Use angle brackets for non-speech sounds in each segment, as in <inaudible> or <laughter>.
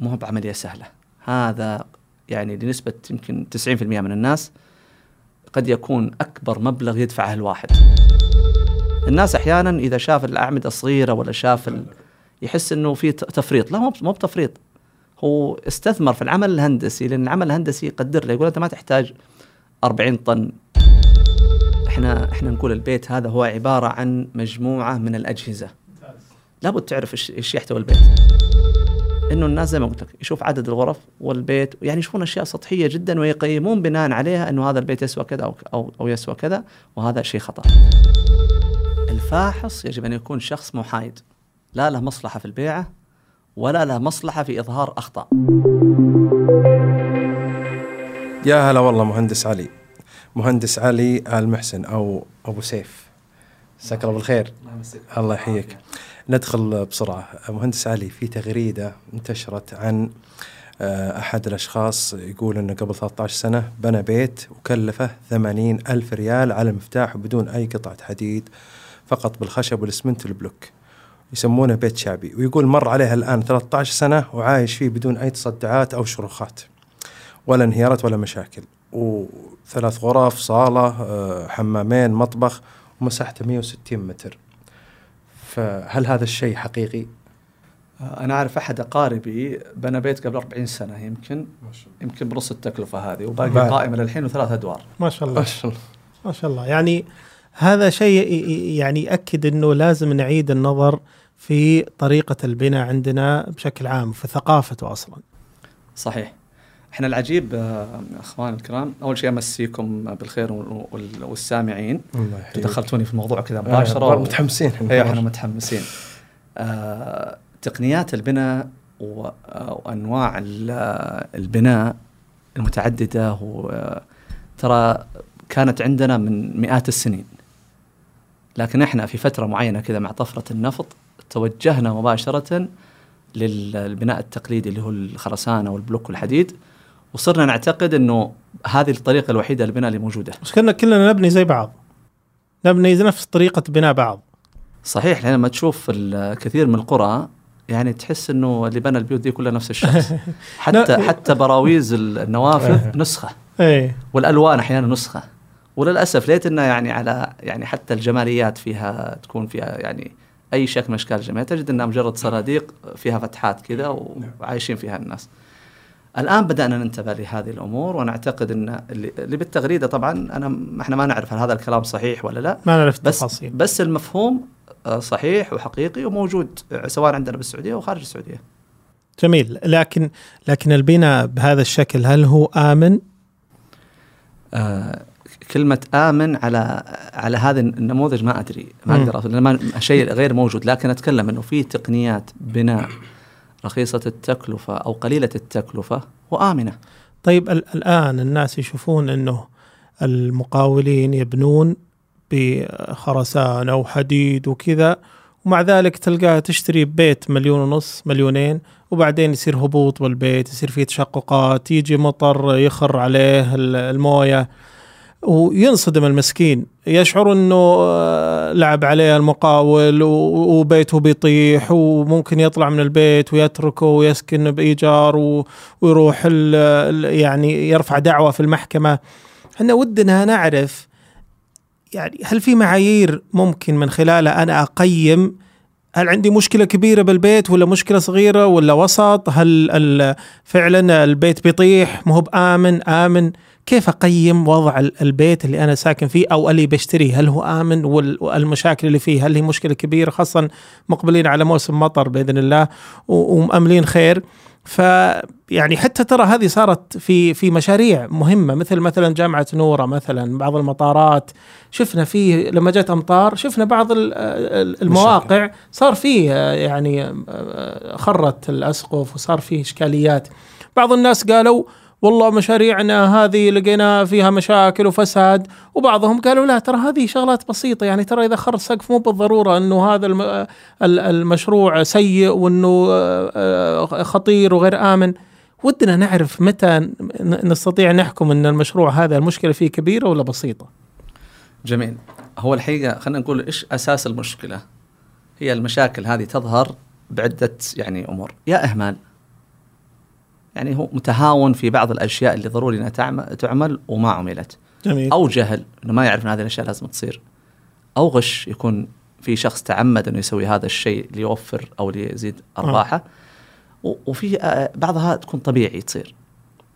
مو بعملية سهلة. هذا يعني لنسبة يمكن 90% من الناس قد يكون أكبر مبلغ يدفعه الواحد. الناس أحيانا إذا شاف الأعمدة صغيرة ولا شاف ال... يحس أنه في تفريط. لا مو بتفريط. هو استثمر في العمل الهندسي لأن العمل الهندسي يقدر له يقول أنت ما تحتاج 40 طن. إحنا إحنا نقول البيت هذا هو عبارة عن مجموعة من الأجهزة. لابد تعرف إيش يحتوي البيت. إنه الناس زي ما قلت لك يشوف عدد الغرف والبيت يعني يشوفون أشياء سطحية جدا ويقيمون بناء عليها إنه هذا البيت يسوى كذا أو أو, أو يسوى كذا وهذا شيء خطأ. الفاحص يجب أن يكون شخص محايد. لا له مصلحة في البيعة ولا له مصلحة في إظهار أخطاء. يا هلا والله مهندس علي. مهندس علي آل محسن أو أبو سيف. مساك الله بالخير. الله يحييك. ندخل بسرعة. مهندس علي في تغريدة انتشرت عن آه، أحد الأشخاص يقول إنه قبل 13 سنة بنى بيت وكلفه 80 ألف ريال على المفتاح وبدون أي قطعة حديد فقط بالخشب والإسمنت والبلوك. يسمونه بيت شعبي. ويقول مر عليها الآن 13 سنة وعايش فيه بدون أي تصدعات أو شروخات ولا انهيارات ولا مشاكل. وثلاث غرف صالة آه، حمامين مطبخ ومساحته 160 متر. فهل هذا الشيء حقيقي؟ أنا أعرف أحد أقاربي بنى بيت قبل 40 سنة يمكن يمكن بنص التكلفة هذه وباقي بعد. قائمة للحين وثلاث أدوار. ما شاء الله ما شاء الله ما شاء الله يعني هذا شيء يعني يأكد أنه لازم نعيد النظر في طريقة البناء عندنا بشكل عام في ثقافته أصلا صحيح إحنا العجيب آه، أخوان الكرام أول شيء أمسيكم بالخير وال- وال- والسامعين. الله يحييك. دخلتوني في الموضوع كذا آه، مباشرة و- متحمسين. أيوه إحنا متحمسين. آه تقنيات البناء و- آه، وأنواع ال- آه، البناء المتعددة ترى كانت عندنا من مئات السنين. لكن إحنا في فترة معينة كذا مع طفرة النفط توجهنا مباشرة للبناء التقليدي اللي هو الخرسانة والبلوك والحديد. وصرنا نعتقد إنه هذه الطريقة الوحيدة للبناء اللي موجودة. بس كنا كلنا نبني زي بعض. نبني نفس طريقة بناء بعض. صحيح لأن لما تشوف الكثير من القرى يعني تحس إنه اللي بنى البيوت دي كلها نفس الشخص. <laughs> حتى. حتى براويز النوافذ <laughs> نسخة. إيه. والألوان أحيانا نسخة. وللأسف ليت إنه يعني على يعني حتى الجماليات فيها تكون فيها يعني أي شكل من أشكال الجماليه تجد إنها مجرد صناديق فيها فتحات كذا وعايشين فيها الناس. الآن بدأنا ننتبه لهذه الأمور ونعتقد إن اللي بالتغريدة طبعا أنا إحنا ما نعرف هل هذا الكلام صحيح ولا لا ما نعرف بس التفاصيل بس المفهوم آه، صحيح وحقيقي وموجود آه، سواء عندنا بالسعودية أو خارج السعودية. جميل لكن لكن البناء بهذا الشكل هل هو آمن؟ آه، كلمة آمن على على هذا النموذج ما أدري ما. أقدر لأن شيء غير موجود لكن أتكلم أنه في تقنيات بناء رخيصة التكلفة أو قليلة التكلفة وآمنة. طيب ال- الآن الناس يشوفون أنه المقاولين يبنون بخرسانة وحديد وكذا ومع ذلك تلقاه تشتري بيت مليون ونص مليونين وبعدين يصير هبوط بالبيت يصير فيه تشققات يجي مطر يخر عليه ال- الموية. وينصدم المسكين. يشعر إنه آه، لعب عليه المقاول وبيته بيطيح وممكن يطلع من البيت ويتركه ويسكن بإيجار ويروح يعني يرفع دعوة في المحكمة. إحنا ودنا نعرف يعني هل في معايير ممكن من خلالها أنا أقيم؟ هل عندي مشكلة كبيرة بالبيت ولا مشكلة صغيرة ولا وسط؟ هل فعلا البيت بيطيح؟ مو بآمن آمن. كيف أقيم وضع ال- البيت اللي أنا ساكن فيه أو اللي بشتريه؟ هل هو آمن وال- والمشاكل اللي فيه؟ هل هي مشكلة كبيرة؟ خاصة مقبلين على موسم مطر بإذن الله ومأملين خير. ف يعني حتى ترى هذه صارت في في مشاريع مهمة مثل مثلا جامعة نورة مثلا بعض المطارات. شفنا فيه لما جت أمطار شفنا بعض ال- ال- المواقع صار فيه آه، يعني آه، خرت الأسقف وصار فيه إشكاليات. بعض الناس قالوا والله مشاريعنا هذه لقينا فيها مشاكل وفساد. وبعضهم قالوا لا ترى هذه شغلات بسيطة يعني ترى إذا خر السقف مو بالضرورة إنه هذا الم- ال- المشروع سيء وإنه آه، خطير وغير آمن. ودنا نعرف متى نستطيع نحكم إن المشروع هذا المشكلة فيه كبيرة ولا بسيطة. جميل. هو الحقيقة خلينا نقول إيش أساس المشكلة؟ هي المشاكل هذه تظهر بعدة يعني أمور. يا إهمال يعني هو متهاون في بعض الأشياء اللي ضروري إنها تعم- تعمل وما عملت. جميل. أو جهل إنه ما يعرف إن هذه الأشياء لازم تصير. أو غش يكون في شخص تعمد إنه يسوي هذا الشيء ليوفر أو ليزيد أرباحه. و- وفي آه، بعضها تكون طبيعي تصير.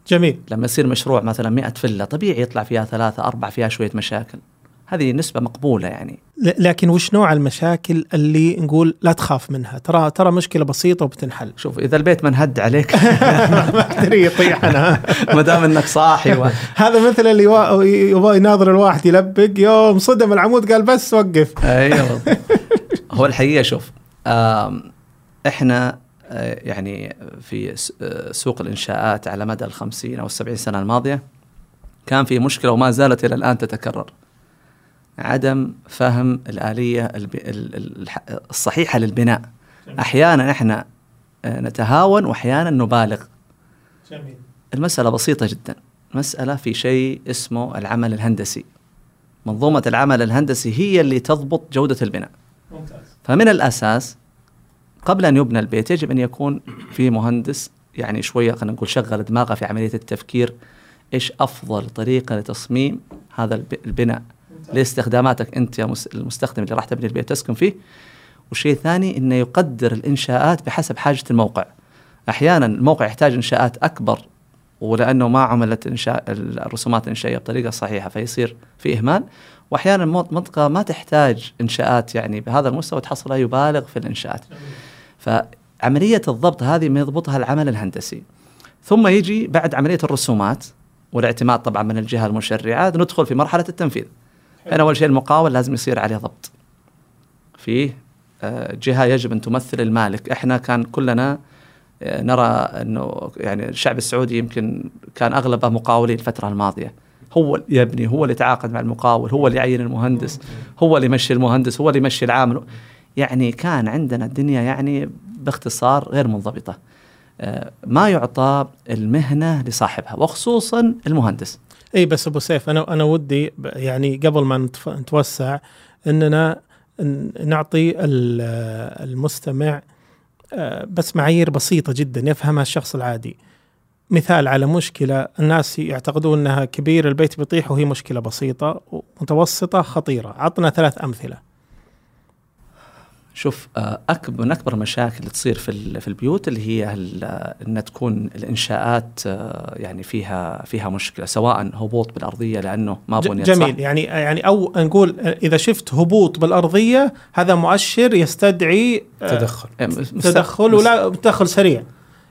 جميل. لما يصير مشروع مثلا 100 فيلا طبيعي يطلع فيها ثلاثة أربعة فيها شوية مشاكل. هذه نسبة مقبولة يعني. لكن وش نوع المشاكل اللي نقول لا تخاف منها؟ ترى ترى مشكلة بسيطة وبتنحل. شوف إذا البيت منهد عليك. <laughs> ما أقدر يطيح أنا. <laughs> ما دام إنك صاحي و... هذا مثل اللي يبغى يناظر الواحد يلبق يوم صدم العمود قال بس وقف. أيوه. <laughs> هو الحقيقة شوف آم، إحنا آه، يعني في آه، سوق الإنشاءات على مدى الخمسين أو السبعين سنة الماضية كان في مشكلة وما زالت إلى الآن تتكرر. عدم فهم الآلية الب... ال- ال- الح- الصحيحة للبناء. أحيانا إحنا آه، نتهاون وأحيانا نبالغ. جميل. المسألة بسيطة جدا. مسألة في شيء اسمه العمل الهندسي. منظومة العمل الهندسي هي اللي تضبط جودة البناء. ممتاز. فمن الأساس قبل أن يبنى البيت يجب أن يكون في مهندس يعني شوية خلينا نقول شغل دماغه في عملية التفكير إيش أفضل طريقة لتصميم هذا الب- البناء. لاستخداماتك أنت يا مس- المستخدم اللي راح تبني البيت تسكن فيه والشيء الثاني أنه يقدر الإنشاءات بحسب حاجة الموقع أحيانا الموقع يحتاج إنشاءات أكبر ولأنه ما عملت إنشاء الرسومات الإنشائية بطريقة صحيحة فيصير في إهمال واحيانا منطقه ما تحتاج إنشاءات يعني بهذا المستوى تحصلها يبالغ في الإنشاءات. فعملية الضبط هذه ما يضبطها العمل الهندسي. ثم يجي بعد عملية الرسومات والاعتماد طبعا من الجهة المشرعة ندخل في مرحلة التنفيذ. هنا أول شيء المقاول لازم يصير عليه ضبط. فيه آه، جهة يجب أن تمثل المالك، إحنا كان كلنا آه، نرى أنه يعني الشعب السعودي يمكن كان أغلبه مقاولين الفترة الماضية. هو اللي يبني هو اللي يتعاقد مع المقاول هو اللي يعين المهندس هو اللي يمشي المهندس هو اللي يمشي العامل يعني كان عندنا الدنيا يعني باختصار غير منضبطة آه، ما يعطى المهنة لصاحبها وخصوصا المهندس اي بس أبو سيف أنا أنا ودي يعني قبل ما نتوسع إننا نعطي ال- المستمع آه، بس معايير بسيطة جدا يفهمها الشخص العادي. مثال على مشكلة الناس يعتقدون إنها كبير البيت بيطيح وهي مشكلة بسيطة متوسطه خطيرة. عطنا ثلاث أمثلة. شوف آه، أكبر من أكبر المشاكل اللي تصير في ال- في البيوت اللي هي ال- أن تكون الإنشاءات آه، يعني فيها فيها مشكلة سواء هبوط بالأرضية لأنه ما بنيت صح. جميل يعني يعني أو نقول إذا شفت هبوط بالأرضية هذا مؤشر يستدعي آه، تدخل. آه، مست- تدخل ولا تدخل سريع.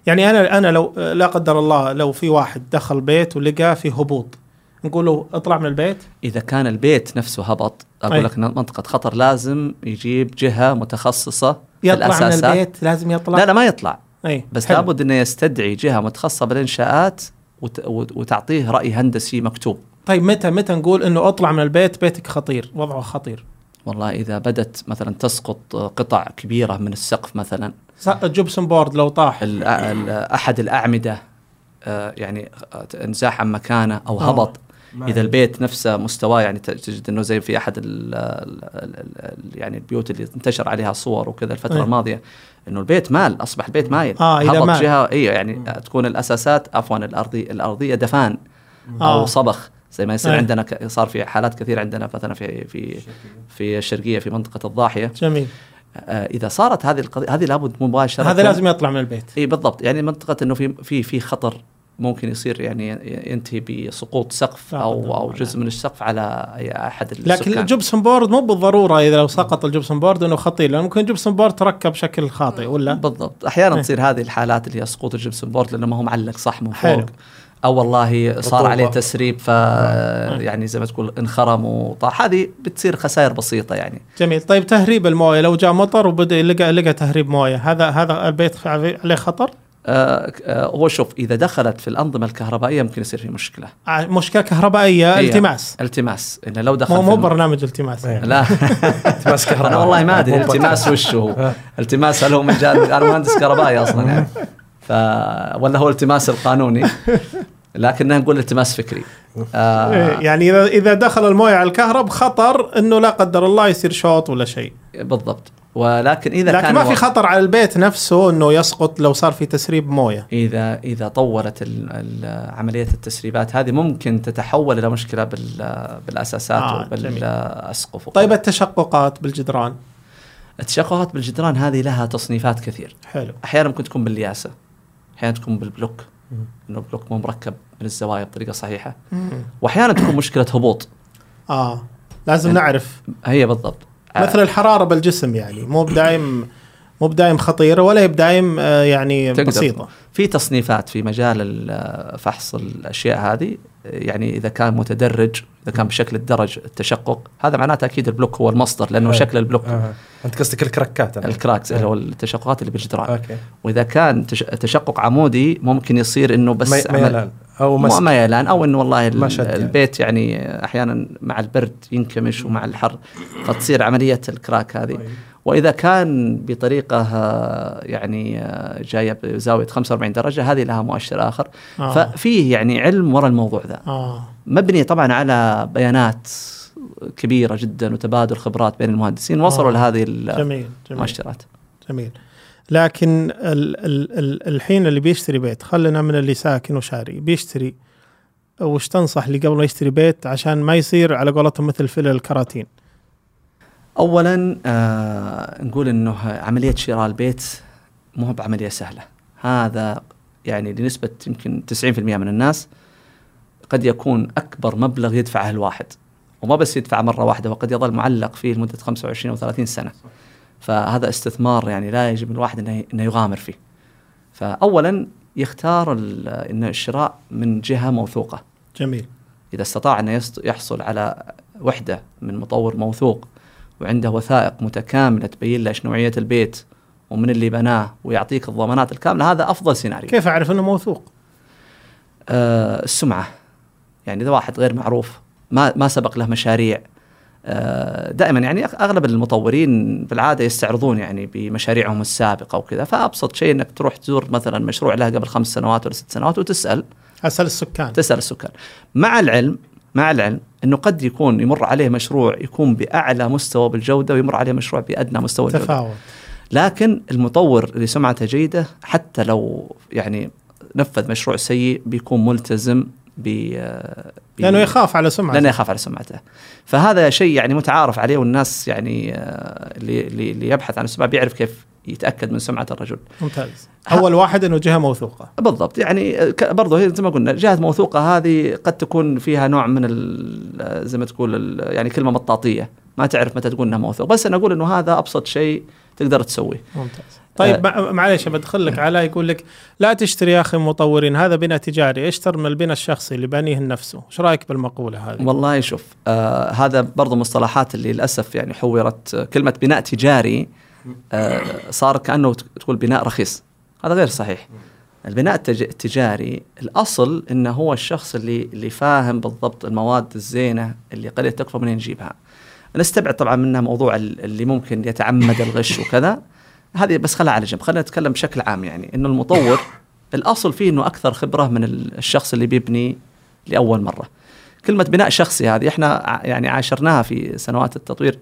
يعني أنا أنا لو لا قدر الله لو في واحد دخل بيت ولقى في هبوط نقول له اطلع من البيت. إذا كان البيت نفسه هبط أقول أي. لك إن منطقة خطر لازم يجيب جهة متخصصة يطلع من الأساسات. البيت لازم يطلع. لا لا ما يطلع. أي بس حلو. لابد إنه يستدعي جهة متخصصة بالانشاءات وت... وت- وتعطيه رأي هندسي مكتوب. طيب متى متى نقول إنه اطلع من البيت؟ بيتك خطير وضعه خطير. والله إذا بدت مثلا تسقط قطع كبيرة من السقف مثلا. الجبسون بورد لو طاح. ال... ال... أحد الأعمدة آه، يعني آه، انزاح عن مكانه أو آه. هبط. إذا البيت نفسه مستواه يعني تجد إنه زي في أحد ال ال ال يعني البيوت اللي انتشر عليها صور وكذا الفترة أي. الماضية إنه البيت مال أصبح البيت مايل إذا هبط مال. جهة اي يعني تكون الأساسات عفوا الارضي الأرضية دفان أو آه. صبخ زي ما يصير أي. عندنا صار في حالات كثير عندنا مثلا في في في الشرقية في منطقة الضاحية جميل آه، إذا صارت هذه القضية هذه لابد مباشرة هذا لازم يطلع من البيت اي بالضبط يعني منطقة إنه في في في خطر ممكن يصير يعني ينتهي بسقوط سقف أو أو. جزء من السقف على أي أحد السكان. لكن ال gypsum board مو بالضرورة إذا لو سقط ال gypsum board إنه خطير لأنه ممكن ال gypsum board تركب بشكل خاطئ ولا؟ بالضبط. أحيانا إيه. تصير هذه الحالات اللي هي سقوط ال gypsum board لأنه ما هو معلق صح من. فوق. أو والله صار. عليه تسريب ف يعني زي ما تقول انخرم وطاح. هذه بتصير خسائر بسيطة يعني. جميل. طيب تهريب الموية لو جاء مطر وبدأ لقى لقى تهريب موية هذا هذا البيت عليه خطر؟ هو شوف إذا دخلت في الأنظمة الكهربائية ممكن يصير في مشكلة. ع- مشكلة كهربائية هي التماس. التماس. إنه لو دخل مو مو برنامج التماس. إيه. لا. <laughs> التماس كهرباء أنا والله ما أدري. التماس وش هو. التماس هل هو مجال <laughs> أنا مهندس كهربائي أصلا يعني. ف ولا هو التماس القانوني. لكننا نقول التماس فكري. آه. إيه، يعني اذا إذا دخل الموية على الكهرب خطر إنه لا قدر الله يصير شوط ولا شيء. بالضبط. ولكن إذا لكن كان ما في خطر على البيت نفسه إنه يسقط لو صار في تسريب موية. اذا إذا ال- عملية التسريبات هذه ممكن تتحول إلى مشكلة بال- بالأساسات آه،. وبالاسقف طيب التشققات بالجدران. التشققات بالجدران هذه لها تصنيفات كثير. حلو. أحيانا ممكن تكون بالياسة أحيانا تكون بالبلوك. إنه البلوك مو مركب من الزوايا بطريقة صحيحة. وأحيانا تكون مشكلة هبوط. آه لازم يعني- نعرف. هي بالضبط. مثل الحرارة بالجسم يعني. مو بدايم مو بدايم خطيرة ولا هي بدايم آه، يعني تقدر. بسيطة. في تصنيفات في مجال ال- فحص الأشياء هذه يعني إذا كان متدرج إذا كان بشكل الدرج التشقق هذا معناته أكيد البلوك هو المصدر لأنه حلو. شكل البلوك آه. أنت قصدك الكراكات أنا. ال cracks اللي آه. هو التشققات اللي بالجدران أوكي وإذا كان تش- تشقق عمودي ممكن يصير إنه بس ميلان أو مسك ميلان أو إنه والله يعني. البيت يعني أحيانا مع البرد ينكمش ومع الحر فتصير عملية الكراك هذه طيب. وإذا كان بطريقة آه، يعني آه، جاية بزاوية 45 درجة هذه لها مؤشر آخر آه. ففيه يعني علم وراء الموضوع ذا آه مبني طبعا على بيانات كبيرة جدا وتبادل خبرات بين المهندسين وصلوا آه. لهذه جميل جميل. المؤشرات. جميل. لكن ال ال ال الحين اللي بيشتري بيت خلينا من اللي ساكن وشاري بيشتري وش تنصح اللي قبل ما يشتري بيت عشان ما يصير على قولتهم مثل فيلم الكراتين؟ اولا آه نقول إنه عملية شراء البيت مو بعملية سهلة. هذا يعني لنسبة يمكن 90% من الناس قد يكون أكبر مبلغ يدفعه الواحد. وما بس يدفع مرة واحدة وقد يظل معلق فيه لمدة 25 أو 30 سنة. فهذا استثمار يعني لا يجب الواحد إنه إنه يغامر فيه. فاولا يختار ان الشراء من جهة موثوقة. جميل. إذا استطاع أن يحصل على وحدة من مطور موثوق وعنده وثائق متكاملة تبين له إيش نوعية البيت ومن اللي بناه ويعطيك الضمانات الكاملة هذا أفضل سيناريو. كيف أعرف إنه موثوق؟ آه السمعة. يعني إذا واحد غير معروف ما ما سبق له مشاريع آه دائما يعني أغلب المطورين بالعادة يستعرضون يعني بمشاريعهم السابقة وكذا. فأبسط شيء أنك تروح تزور مثلا مشروع له قبل خمس سنوات ولا ست سنوات وتسأل. أسأل السكان. تسأل السكان. مع العلم مع العلم إنه قد يكون يمر عليه مشروع يكون بأعلى مستوى بالجودة ويمر عليه مشروع بأدنى مستوى تفاوت. لكن المطور اللي سمعته جيدة حتى لو يعني نفذ مشروع سيء بيكون ملتزم ب ب- لأنه يخاف على سمعته. لأنه يخاف على سمعته. فهذا شيء يعني متعارف عليه والناس يعني آه، اللي اللي اللي يبحث عن السمعه بيعرف كيف يتأكد من سمعة الرجل. ممتاز. أول واحد إنه جهة موثوقة. بالضبط. يعني ك- برضه هي زي ما قلنا جهة موثوقة هذه قد تكون فيها نوع من ال- زي ما تقول يعني كلمة مطاطية. ما تعرف متى تقول إنها موثوق. بس أنا أقول إنه هذا أبسط شيء تقدر تسويه. ممتاز. طيب آه. مع- معليش بدخل لك على يقول لك لا تشتري يا أخي مطورين هذا بناء تجاري اشتر من البناء الشخصي اللي بانيه نفسه إيش رأيك بالمقولة هذه؟ والله شوف آه هذا برضه مصطلحات اللي للأسف يعني حورت آه، كلمة بناء تجاري آه صار كأنه تقول بناء رخيص. هذا غير صحيح. البناء التج- التجاري الأصل إنه هو الشخص اللي اللي فاهم بالضبط المواد الزينة اللي قليله تكفى منين نجيبها نستبعد طبعا منها موضوع ال- اللي ممكن يتعمد الغش وكذا. هذه بس خلها على جنب. خلينا نتكلم بشكل عام يعني إنه المطور الأصل فيه إنه أكثر خبرة من ال- الشخص اللي بيبني لأول مرة. كلمة بناء شخصي هذه إحنا يعني عاشرناها في سنوات التطوير.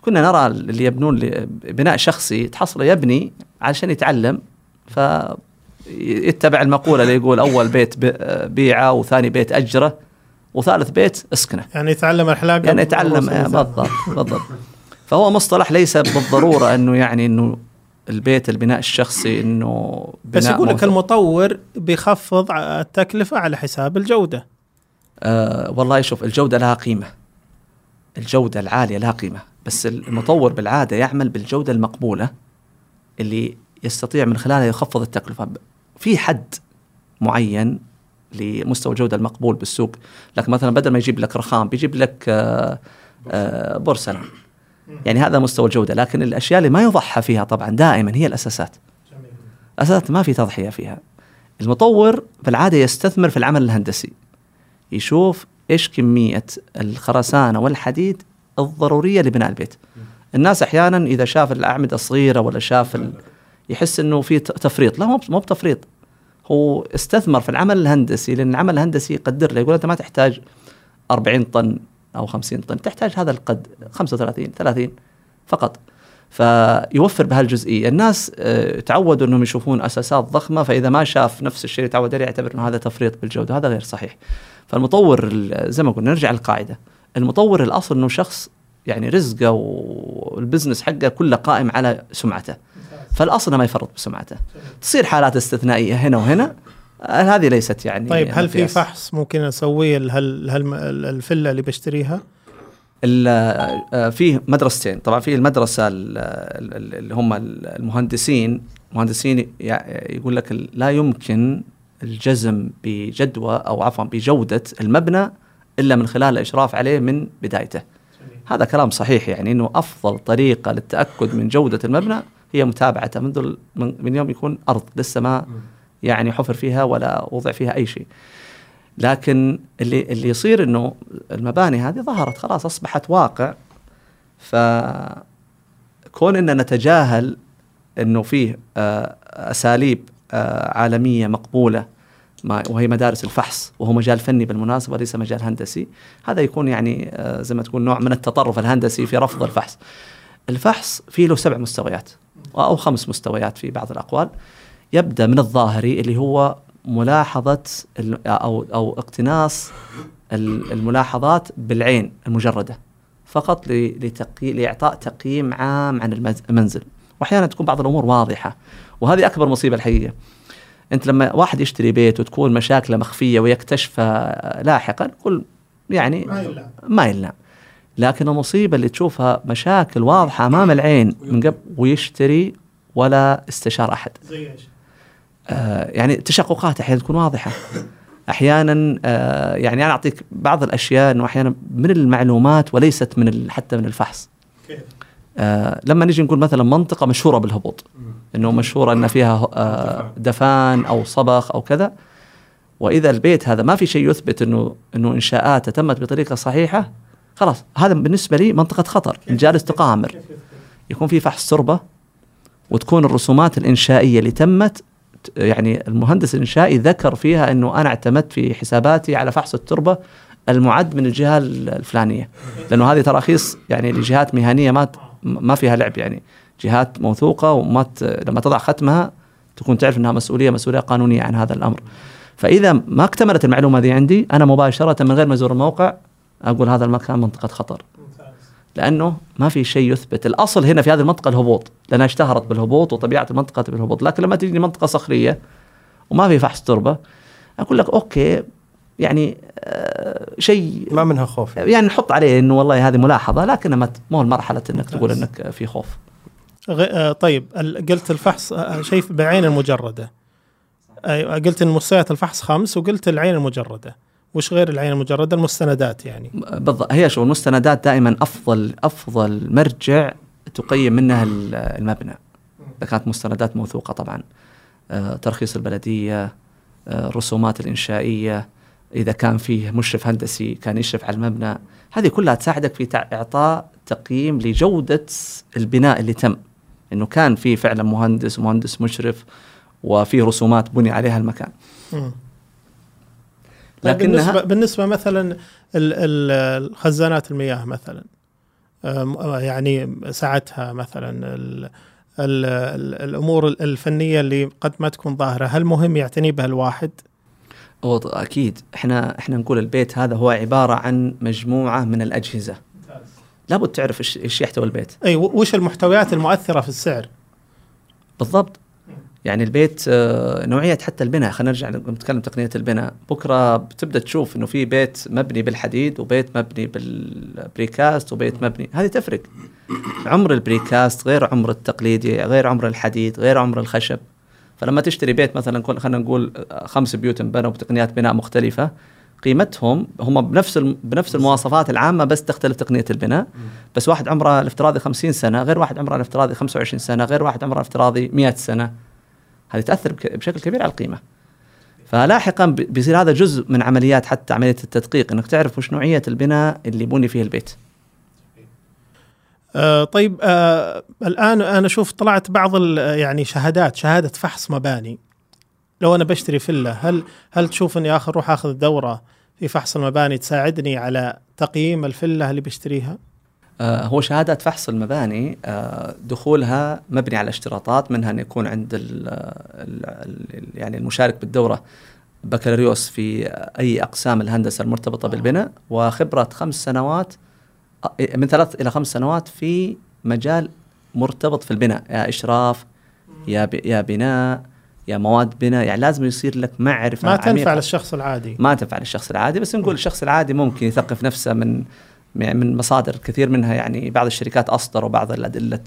كنا نرى اللي يبنون بناء شخصي تحصله يبني علشان يتعلم ف يتبع المقولة اللي يقول أول بيت بيعة وثاني بيت أجرة. وثالث بيت اسكنه. يعني يتعلم الحلاقه يعني يتعلم آه، بالضبط بالضبط. فهو مصطلح ليس بالضرورة إنه يعني إنه البيت البناء الشخصي إنه بس يقول لك. المطور بيخفض التكلفة على حساب الجودة. آه والله شوف الجودة لها قيمة. الجودة العالية لها قيمة. بس المطور بالعادة يعمل بالجودة المقبولة اللي يستطيع من خلالها يخفض التكلفة. ب- في حد معين لمستوى الجودة المقبول بالسوق. لكن مثلا بدل ما يجيب لك رخام بيجيب لك آه آه بورسلان يعني هذا مستوى الجودة. لكن الأشياء اللي ما يضحى فيها طبعا دائما هي الأساسات. الأساسات ما في تضحية فيها. المطور بالعادة يستثمر في العمل الهندسي. يشوف إيش كمية الخرسانة والحديد الضرورية لبناء البيت. الناس أحيانا إذا شاف الأعمدة صغيره ولا شاف ال... يحس إنه في تفريط، لا مو مو بتفريط. هو استثمر في العمل الهندسي لأن العمل الهندسي يقدر له يقول أنت ما تحتاج 40 طن أو 50 طن، تحتاج هذا القد 35 30 فقط. فيوفر بهالجزئية، الناس آه، تعودوا أنهم يشوفون أساسات ضخمة فإذا ما شاف نفس الشيء اللي تعود عليه يعتبر أنه هذا تفريط بالجودة، هذا غير صحيح. فالمطور ال- زي ما قلنا نرجع للقاعدة، المطور الأصل أنه شخص يعني رزقه والبزنس حقه كله قائم على سمعته. فالأصل ما يفرط بسمعته. تصير حالات استثنائية هنا وهنا هذه ليست يعني طيب هل في. فحص ممكن أسويه لهال هال الفلة اللي بشتريها؟ ال- آه، فيه مدرستين طبعا في المدرسة ال- ال- اللي هم المهندسين مهندسين يقول لك لا يمكن الجزم بجدوى أو عفوا بجودة المبنى إلا من خلال الإشراف عليه من بدايته هذا كلام صحيح يعني إنه أفضل طريقة للتأكد من جودة المبنى هي متابعته منذ من من يوم يكون أرض لسه ما يعني حفر فيها ولا وضع فيها أي شيء. لكن اللي اللي يصير إنه المباني هذه ظهرت خلاص أصبحت واقع. فكون إن نتجاهل إنه فيه آه، أساليب آه، عالمية مقبولة ما- وهي مدارس الفحص وهو مجال فني بالمناسبة ليس مجال هندسي هذا يكون يعني آه، زي ما تقول نوع من التطرف الهندسي في رفض الفحص. الفحص فيه له سبع مستويات. أو خمس مستويات في بعض الأقوال يبدأ من الظاهري اللي هو ملاحظة ال- أو أو اقتناص ال- الملاحظات بالعين المجردة فقط لتقي... لإعطاء تقييم عام عن المنزل. وأحيانا تكون بعض الأمور واضحة وهذه أكبر مصيبة الحقيقة أنت لما واحد يشتري بيت وتكون مشاكله مخفية ويكتشفها لاحقا كل يعني ما يلام. لكن المصيبة اللي تشوفها مشاكل واضحة أمام العين من قبل ويشتري ولا استشار أحد. زي إيش؟ آه، يعني تشققات أحيانا تكون واضحة. أحيانا آه، يعني أنا أعطيك بعض الأشياء إنه أحيانا من المعلومات وليست من حتى من الفحص. كيف؟ آه، لما نيجي نقول مثلا منطقة مشهورة بالهبوط إنه مشهورة إن فيها آه، دفان. أو صبخ أو كذا وإذا البيت هذا ما في شيء يثبت إنه إنه إنشاءاته تمت بطريقة صحيحة خلاص هذا بالنسبة لي منطقة خطر جالس تقامر يكون في فحص تربة وتكون الرسومات الإنشائية اللي تمت يعني المهندس الإنشائي ذكر فيها إنه أنا اعتمدت في حساباتي على فحص التربة المعد من الجهة ال- الفلانية. لأنه هذه تراخيص يعني لجهات مهنية ما ما فيها لعب يعني. جهات موثوقة وما ت- لما تضع ختمها تكون تعرف إنها مسؤولية مسؤولية قانونية عن هذا الأمر. فإذا ما اكتملت المعلومة هذه عندي أنا مباشرة من غير ما ازور الموقع أقول هذا المكان منطقة خطر. لأنه ما في شيء يثبت. الأصل هنا في هذه المنطقة الهبوط لأنها اشتهرت بالهبوط وطبيعة المنطقة بالهبوط. لكن لما تجي منطقة صخرية وما في فحص تربة أقول لك أوكي يعني آه شيء ما منها خوف. يعني نحط عليه إنه والله هذه ملاحظة لكن ما مو المرحله إنك تقول إنك في خوف. آه طيب قلت الفحص آه شيء بالعين المجردة. قلت إن مستويات الفحص خمس وقلت العين المجردة. وش غير العين المجرده المستندات يعني. بالضبط هي شو المستندات دائما أفضل أفضل مرجع تقيم منها ال- المبنى. إذا كانت مستندات موثوقة طبعا. آه، ترخيص البلدية آه، الرسومات الإنشائية إذا كان فيه مشرف هندسي كان يشرف على المبنى. هذه كلها تساعدك في إعطاء تقييم لجودة البناء اللي تم. إنه كان في فعلا مهندس ومهندس مشرف وفي رسومات بني عليها المكان. مم. طيب بالنسبة بالنسبة مثلا ال- ال- الخزانات المياه مثلا آه، يعني سعتها مثلا ال ال ال الأمور الفنية اللي قد ما تكون ظاهرة هل مهم يعتني بها الواحد؟ أكيد إحنا إحنا نقول البيت هذا هو عبارة عن مجموعة من الأجهزة لابد تعرف إيش يحتوي البيت أي وش المحتويات المؤثرة في السعر؟ بالضبط يعني البيت آه، نوعية حتى البناء. خلينا نرجع نتكلم تقنية البناء. بكرة بتبدأ تشوف إنه في بيت مبني بالحديد وبيت مبني بالبريكاست وبيت مبني. هذه تفرق. عمر البريكاست غير عمر التقليدي غير عمر الحديد غير عمر الخشب. فلما تشتري بيت مثلا خلينا نقول خمس بيوت انبنوا بتقنيات بناء مختلفة قيمتهم هم بنفس بنفس المواصفات العامة بس تختلف تقنية البناء. بس واحد عمره الافتراضي 50 سنة غير واحد عمره الافتراضي 25 سنة غير واحد عمره الافتراضي 100 سنة. هذه تأثر بشكل كبير على القيمة. فلاحقا بيصير هذا جزء من عمليات حتى عملية التدقيق إنك تعرف وش نوعية البناء اللي بني فيه البيت. آه طيب آه الآن أنا أشوف طلعت بعض يعني شهادات شهادة فحص مباني. لو أنا بشتري فيلا هل هل تشوف إني اخر أروح آخذ دوره في فحص المباني تساعدني على تقييم الفيلا اللي بشتريها؟ آه هو شهادة فحص المباني آه دخولها مبني على اشتراطات منها أن يكون عند ال ال يعني المشارك بالدورة بكالوريوس في أي أقسام الهندسة المرتبطة بالبناء وخبرة خمس سنوات آه، من ثلاث إلى خمس سنوات في مجال مرتبط في البناء يا إشراف يا يا بناء يا مواد بناء يعني لازم يصير لك معرفة ما تنفع للشخص العادي. ما تنفع للشخص العادي بس نقول الشخص العادي ممكن يثقف نفسه من من مصادر كثير منها يعني بعض الشركات أصدروا بعض الأدلة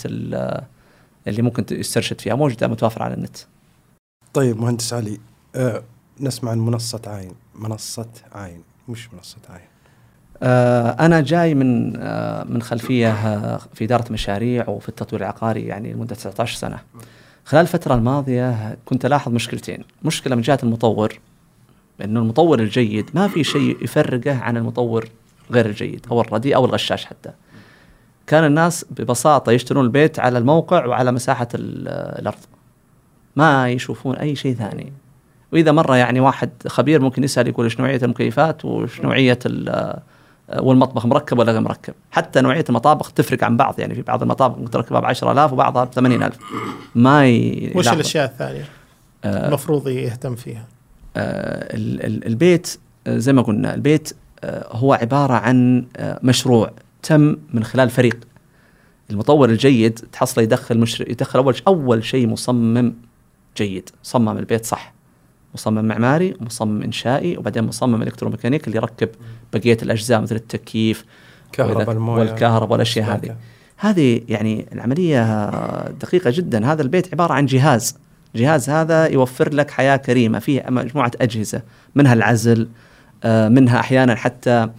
اللي ممكن يسترشد فيها موجودة متوفرة على النت. طيب مهندس علي أه نسمع عن منصة عين، منصة عين، مش منصة عين. أه أنا جاي من أه من خلفية آه، في إدارة مشاريع وفي التطوير العقاري يعني لمدة 19 سنة. خلال الفترة الماضية كنت ألاحظ مشكلتين مشكلة من جهة المطور أنه المطور الجيد ما في شيء يفرقه عن المطور غير الجيد أو الرديء أو الغشاش حتى. كان الناس ببساطة يشترون البيت على الموقع وعلى مساحة الأرض. ما يشوفون أي شيء ثاني. وإذا مرة يعني واحد خبير ممكن يسأل يقول إيش نوعية المكيفات وإيش نوعية والمطبخ مركب ولا غير مركب. حتى نوعية المطابخ تفرق عن بعض يعني في بعض المطابخ متركبه ب 10000 وبعضها ب 80000 ما ي... وش الأشياء الثانية آه. المفروض يهتم فيها؟ آه البيت آه زي ما قلنا البيت هو عبارة عن آه مشروع تم من خلال فريق. المطور الجيد تحصله يدخل مشر... يدخل أول أول شيء مصمم جيد صمم البيت صح. مصمم معماري ومصمم إنشائي وبعدين مصمم إلكتروميكانيك اللي يركب بقية الأجزاء مثل التكييف كهرباء الموية والكهرباء والأشياء هذه. هذه يعني العملية دقيقة جدا. هذا البيت عبارة عن جهاز. جهاز هذا يوفر لك حياة كريمة فيه مجموعة أجهزة منها العزل آه، منها أحيانا حتى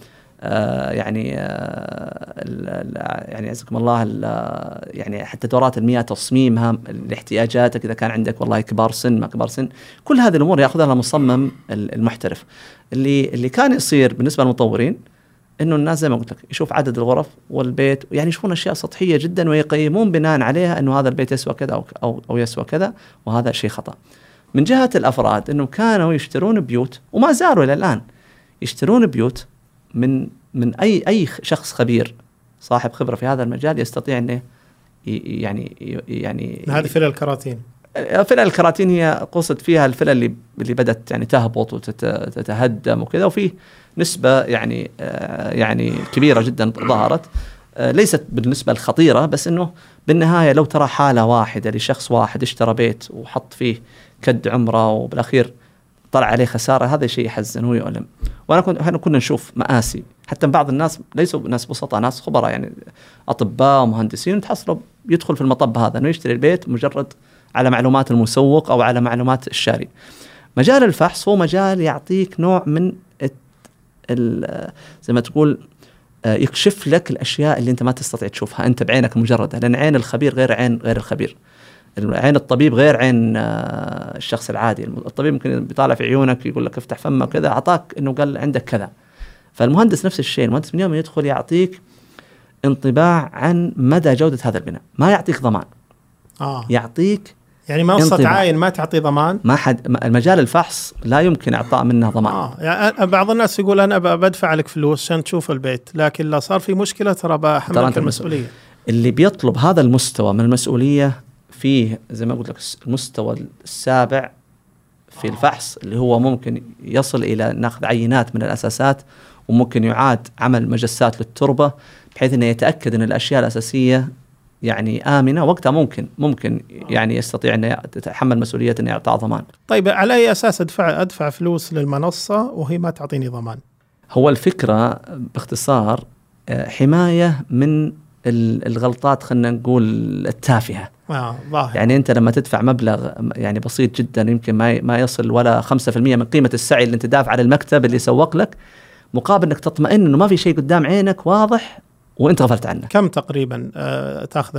آه، يعني آه، يعني عزكم الله يعني حتى دورات المياه تصميمها لاحتياجاتك إذا كان عندك والله كبار سن ما كبار سن كل هذه الأمور يأخذها المصمم المحترف اللي اللي كان يصير بالنسبة للمطورين إنه الناس زي ما قلت لك يشوف عدد الغرف والبيت يعني يشوفون أشياء سطحية جدا ويقيمون بناء عليها إنه هذا البيت يسوى كذا أو أو, يسوى كذا وهذا شيء خطأ. من جهة الأفراد إنه كانوا يشترون بيوت وما زالوا إلى الآن يشترون بيوت من من أي أي شخص خبير صاحب خبرة في هذا المجال يستطيع إنه يعني يعني هذه فلل الكراتين. فلل الكراتين هي قصد فيها الفلل اللي اللي بدأت يعني تهبط وتتهدم وكذا وفيه نسبة يعني آه، يعني كبيرة جدا ظهرت. آه، ليست بالنسبة الخطيرة بس إنه بالنهاية لو ترى حالة واحدة لشخص واحد اشترى بيت وحط فيه كد عمرة وبالأخير طلع عليه خسارة هذا شيء يحزن ويؤلم وأنا كنت إحنا كنا نشوف مآسي حتى بعض الناس ليسوا ناس بسطاء ناس خبراء يعني أطباء ومهندسين تحصلوا يدخل في المطب هذا إنه يشتري البيت مجرد على معلومات المسوق أو على معلومات الشاري. مجال الفحص هو مجال يعطيك نوع من زي ما تقول آه، يكشف لك الأشياء اللي أنت ما تستطيع تشوفها أنت بعينك المجرده لأن عين الخبير غير عين غير الخبير. عين الطبيب غير عين آه، الشخص العادي. الطبيب ممكن بيطالع في عيونك يقول لك افتح فمك كذا أعطاك إنه قال عندك كذا. فالمهندس نفس الشيء المهندس من يوم يدخل يعطيك انطباع عن مدى جودة هذا البناء. ما يعطيك ضمان. آه. يعطيك يعني منصة عاين ما تعطي ضمان؟ ما حد المجال الفحص لا يمكن إعطاء منه ضمان. آه. يعني بعض الناس يقول أنا بدفع لك فلوس عشان تشوف البيت لكن لا صار في مشكلة ترى بحملك المسؤولية. اللي بيطلب هذا المستوى من المسؤولية فيه زي ما قلت لك المستوى السابع في الفحص اللي هو ممكن يصل إلى ناخذ عينات من الأساسات وممكن يعاد عمل مجسات للتربة بحيث إنه يتأكد إن الأشياء الأساسية يعني آمنة وقتها ممكن ممكن يعني يستطيع إنه يتحمل مسؤولية إنه يعطى ضمان. طيب على أي أساس أدفع أدفع فلوس للمنصة وهي ما تعطيني ضمان؟ هو الفكرة باختصار آه، حماية من الغلطات خلينا نقول التافهة. آه ظاهر يعني أنت لما تدفع مبلغ يعني بسيط جدا يمكن ما ما يصل ولا 5% من قيمة السعي اللي أنت دافع على المكتب اللي سوق لك مقابل إنك تطمئن إنه ما في شيء قدام عينك واضح وأنت غفلت عنه. كم تقريبا آه تأخذ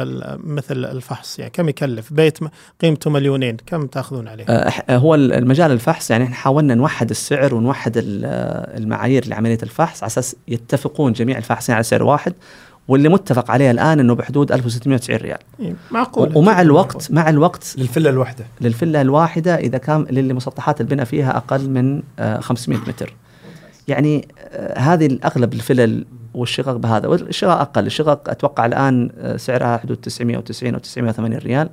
مثل الفحص يعني كم يكلف بيت قيمته مليونين كم تأخذون عليه؟ آه، إح- هو المجال الفحص يعني إحنا حاولنا نوحد السعر ونوحد آه، المعايير لعملية الفحص على أساس يتفقون جميع الفاحصين على سعر واحد واللي متفق عليه الآن إنه بحدود 1690 ريال. إيه، معقول ومع الوقت مع الوقت للفلة الواحدة. للفلة الواحدة إذا كان للي مسطحات البناء فيها أقل من آه، 500 متر. يعني آه، هذه الأغلب الفلل والشقق بهذا. والشقق أقل. الشقق أتوقع الآن آه، سعرها حدود 990 أو 980 ريال.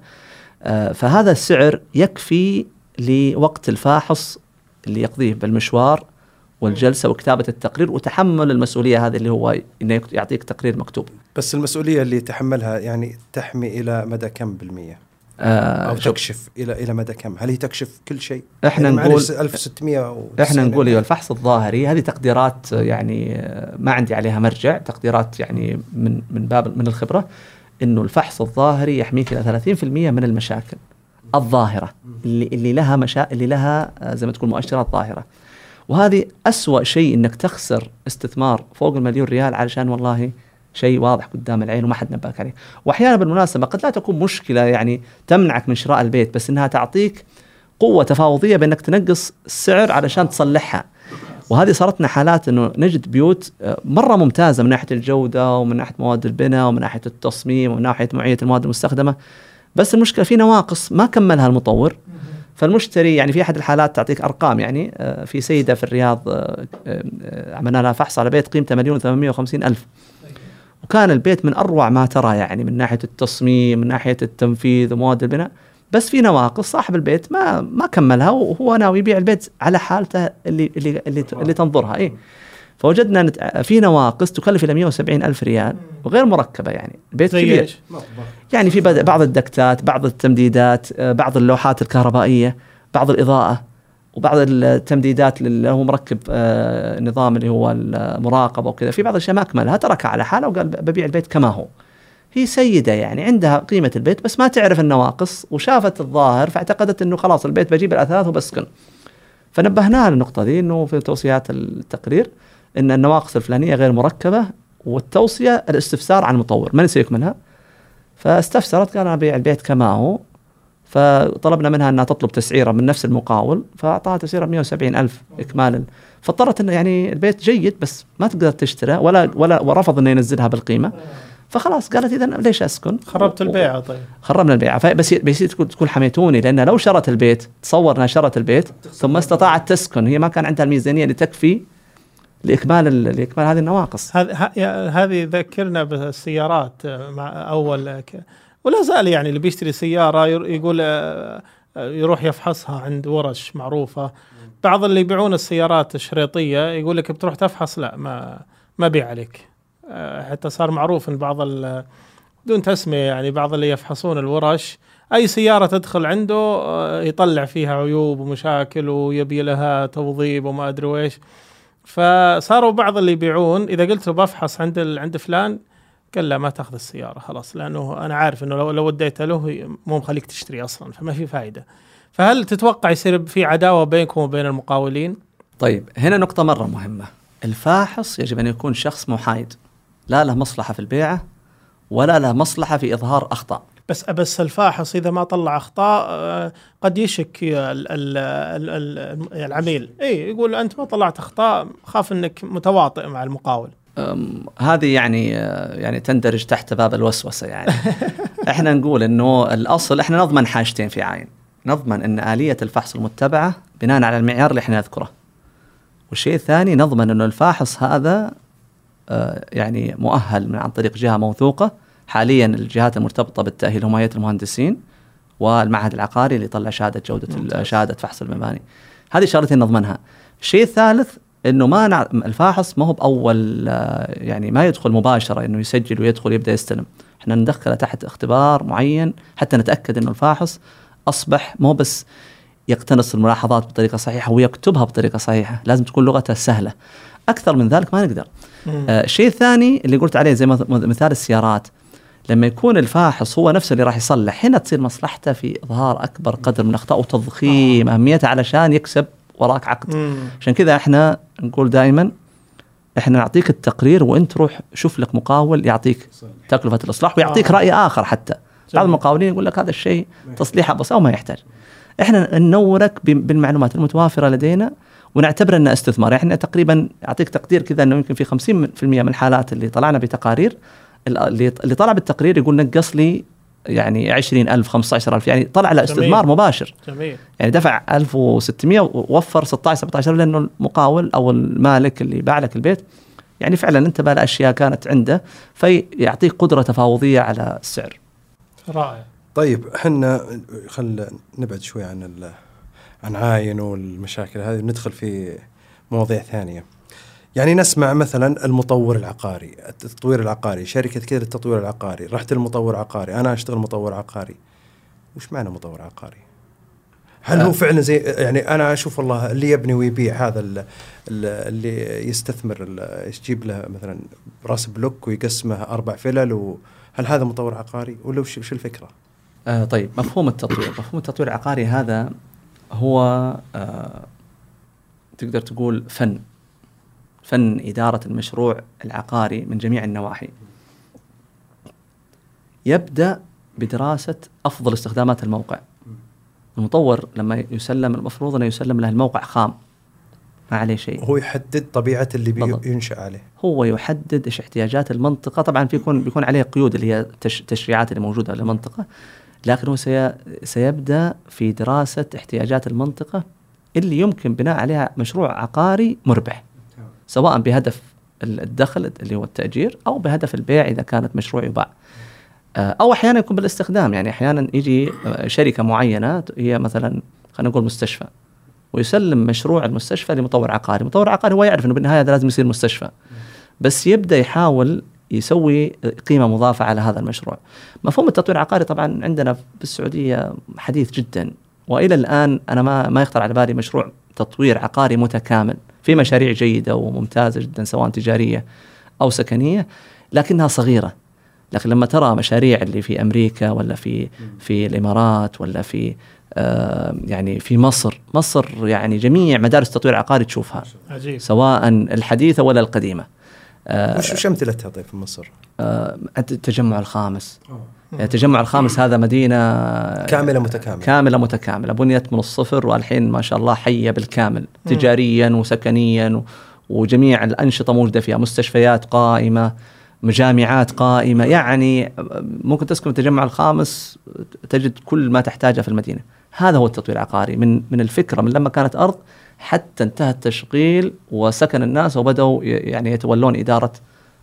آه، فهذا السعر يكفي لوقت الفاحص اللي يقضيه بالمشوار والجلسة وكتابة التقرير وتحمل المسؤولية هذه اللي هو إنه يعطيك تقرير مكتوب بس المسؤولية اللي يتحملها يعني تحمي إلى مدى كم بالمية؟ آه، أو تكشف إلى إلى مدى كم؟ هل هي تكشف كل شيء؟ إحنا يعني نقول معلش 1600 و إحنا نقول إيوه الفحص الظاهري هذه تقديرات يعني ما عندي عليها مرجع تقديرات يعني من من باب من الخبرة إنه الفحص الظاهري يحميك إلى 30% من المشاكل الظاهرة اللي اللي لها مشا اللي لها آه، زي ما تقول مؤشرات ظاهرة وهذه أسوأ شيء إنك تخسر استثمار فوق المليون ريال علشان والله شيء واضح قدام العين وما حد نبهك عليه. وأحيانا بالمناسبة قد لا تكون مشكلة يعني تمنعك من شراء البيت بس إنها تعطيك قوة تفاوضية بإنك تنقص السعر علشان تصلحها. وهذه صارت لنا حالات إنه نجد بيوت آه، مرة ممتازة من ناحية الجودة ومن ناحية مواد البناء ومن ناحية التصميم ومن ناحية معية المواد المستخدمة. بس المشكلة في نواقص ما كملها المطور. فالمشتري يعني في أحد الحالات تعطيك أرقام يعني آه، في سيدة في الرياض آه، آه، عملنا لها فحص على بيت قيمته مليون و850 ألف. وكان البيت من أروع ما ترى يعني من ناحية التصميم من ناحية التنفيذ ومواد البناء. بس في نواقص صاحب البيت ما ما كملها وهو ناوي يبيع البيت على حالته اللي اللي اللي, اللي تنظرها اي فوجدنا نت- في نواقص تكلف إلى 170 ألف ريال وغير مركبة يعني البيت كبير. إيش؟ يعني في بعض الدكتات بعض التمديدات آه، بعض اللوحات الكهربائية بعض الإضاءة وبعض التمديدات اللي هو مركب آه، نظام اللي هو المراقبة وكذا. في بعض الأشياء ما أكملها تركها على حاله وقال ببيع البيت كما هو. هي سيدة يعني عندها قيمة البيت بس ما تعرف النواقص وشافت الظاهر فاعتقدت إنه خلاص البيت بجيب الأثاث وبسكن. فنبهناها للنقطة دي إنه في توصيات التقرير. إن النواقص الفلانية غير مركبة والتوصية الاستفسار عن المطور. من يكملها فاستفسرت قال أنا ابيع البيت كما هو. فطلبنا منها إنها تطلب تسعيرة من نفس المقاول فأعطاها تسعيرة 170 ألف اكمالا فاضطرت انه يعني البيت جيد بس ما تقدر تشتري ولا ولا ورفض إنه ينزلها بالقيمة. فخلاص قالت اذا ليش أسكن؟ خربت البيعة طيب. خربنا البيعة. فبس بس تقول تقول حميتوني لأن لو شرت البيت تصور إنها شرت البيت ثم استطاعت تسكن. هي ما كان عندها الميزانية اللي تكفي لاكمال ال- لاكمال هذه النواقص. هذه هذه ذكرنا بالسيارات آه، مع أول آه، ولا زال يعني اللي بيشتري سيارة يقول آه، يروح يفحصها عند ورش معروفة. بعض اللي يبيعون السيارات الشريطية يقول لك بتروح تفحص لا ما ما بيع عليك. حتى صار معروف إن بعض بدون تسمية يعني بعض اللي يفحصون الورش أي سيارة تدخل عنده يطلع فيها عيوب ومشاكل ويبي لها توظيف وما أدري ويش فصاروا بعض اللي يبيعون إذا قلت له بفحص عند ال... عند فلان قال لا ما تأخذ السيارة خلاص لأنه أنا عارف إنه لو لو وديتها له مو مخليك تشتري أصلا فما في فائده فهل تتوقع يصير في عداوة بينكم وبين المقاولين؟ طيب هنا نقطة مرة مهمة. الفاحص يجب أن يكون شخص محايد. لا له مصلحة في البيعة ولا له مصلحة في إظهار أخطاء. بس بس الفاحص إذا ما طلع أخطاء آه، قد يشك ال ال ال ال العميل. إي يقول أنت ما طلعت أخطاء خاف إنك متواطئ مع المقاول. هذه يعني آه، يعني تندرج تحت باب الوسوسة يعني. <laughs> إحنا نقول إنه الأصل إحنا نضمن حاجتين في عين. نضمن إن آلية الفحص المتبعة بناء على المعيار اللي إحنا نذكره. والشيء الثاني نضمن إنه الفاحص هذا آه، يعني مؤهل من عن طريق جهة موثوقة حاليا الجهات المرتبطة بالتأهيل هم هيئة المهندسين والمعهد العقاري اللي يطلع شهادة جودة ال- شهادة فحص المباني. هذه شغلتين نضمنها الشيء الثالث إنه ما نع... الفاحص ما هو بأول آه، يعني ما يدخل مباشرة إنه يسجل ويدخل يبدا يستلم. إحنا ندخله تحت اختبار معين حتى نتأكد إنه الفاحص أصبح مو بس يقتنص الملاحظات بطريقة صحيحة ويكتبها بطريقة صحيحة لازم تكون لغته سهلة. أكثر من ذلك ما نقدر. آه، الشيء الثاني اللي قلت عليه زي مث- مثال السيارات. لما يكون الفاحص هو نفسه اللي راح يصلح هنا تصير مصلحته في إظهار أكبر قدر من الأخطاء وتضخيم اهميتها علشان يكسب وراك عقد. مم. عشان كذا إحنا نقول دائما إحنا نعطيك التقرير وإنت روح شوف لك مقاول يعطيك تكلفه الأصلاح ويعطيك آه. رأي آخر حتى. بعض المقاولين يقول لك هذا الشيء تصليحه بس أو ما يحتاج. إحنا ننورك ب- بالمعلومات المتوافرة لدينا ونعتبر أنه استثمار. إحنا تقريبا أعطيك تقدير كذا أنه يمكن في 50% من الحالات اللي طلعنا بتقارير اللي اللي طلع بالتقرير يقول نقص لي يعني 20000 15000 يعني طلع على استثمار جميل. مباشر جميل يعني دفع 1600 ووفر 16 17 لأنه المقاول أو المالك اللي باع لك البيت يعني فعلا انتبه لاشياء كانت عنده فيعطيك قدرة تفاوضية على السعر. رائع طيب إحنا خل نبعد شوي عن ال- عن عاين والمشاكل هذه ندخل في مواضيع ثانية. يعني نسمع مثلا المطور العقاري، التطوير العقاري، شركة كذا للتطوير العقاري، رحت المطور عقاري، أنا أشتغل مطور عقاري. وش معنى مطور عقاري؟ هل هو فعلا زي يعني أنا أشوف والله اللي يبني ويبيع هذا ال- ال- اللي يستثمر يجيب له مثلا راس بلوك ويقسمه أربع فلل وهل هذا مطور عقاري ولا وش وش الفكرة؟ آه طيب مفهوم التطوير، مفهوم التطوير العقاري هذا هو آه تقدر تقول فن فن إدارة المشروع العقاري من جميع النواحي. يبدأ بدراسة أفضل استخدامات الموقع. المطور لما يسلم المفروض أنه يسلم له الموقع خام ما عليه شيء. هو يحدد طبيعة اللي بي- بالضبط. ينشا عليه هو يحدد إيش احتياجات المنطقة طبعا بيكون بيكون عليه قيود اللي هي تش تشريعات اللي موجودة للمنطقة لكن هو سي سيبدأ في دراسة احتياجات المنطقة اللي يمكن بناء عليها مشروع عقاري مربح سواء بهدف ال- الدخل اللي هو التأجير أو بهدف البيع إذا كانت مشروع يباع آه، أو أحيانا يكون بالاستخدام يعني أحيانا يجي آه، شركة معينة هي مثلا خلينا نقول مستشفى ويسلم مشروع المستشفى لمطور عقاري، مطور عقاري هو يعرف إنه بالنهاية هذا لازم يصير مستشفى. بس يبدأ يحاول يسوي قيمة مضافة على هذا المشروع. مفهوم التطوير العقاري طبعا عندنا بالسعودية حديث جدا وإلى الآن أنا ما ما يخطر على بالي مشروع تطوير عقاري متكامل، في مشاريع جيدة وممتازة جدا سواء تجارية أو سكنية لكنها صغيرة. لكن لما ترى مشاريع اللي في أمريكا ولا في في الإمارات ولا في آه يعني في مصر، مصر يعني جميع مدارس التطوير العقاري تشوفها عجيب سواء الحديثة ولا القديمة. آه وش أمثلتها طيب في مصر؟ آه التجمع الخامس التجمع الخامس هذا مدينة كاملة متكاملة. كاملة متكاملة. بنيت من الصفر والحين ما شاء الله حية بالكامل تجاريا وسكنيا و- وجميع الأنشطة موجودة فيها مستشفيات قائمة جامعات قائمة. يعني ممكن تسكن التجمع الخامس تجد كل ما تحتاجه في المدينة. هذا هو التطوير العقاري. من من الفكرة من لما كانت أرض حتى انتهى التشغيل وسكن الناس وبدأوا يعني يتولون إدارة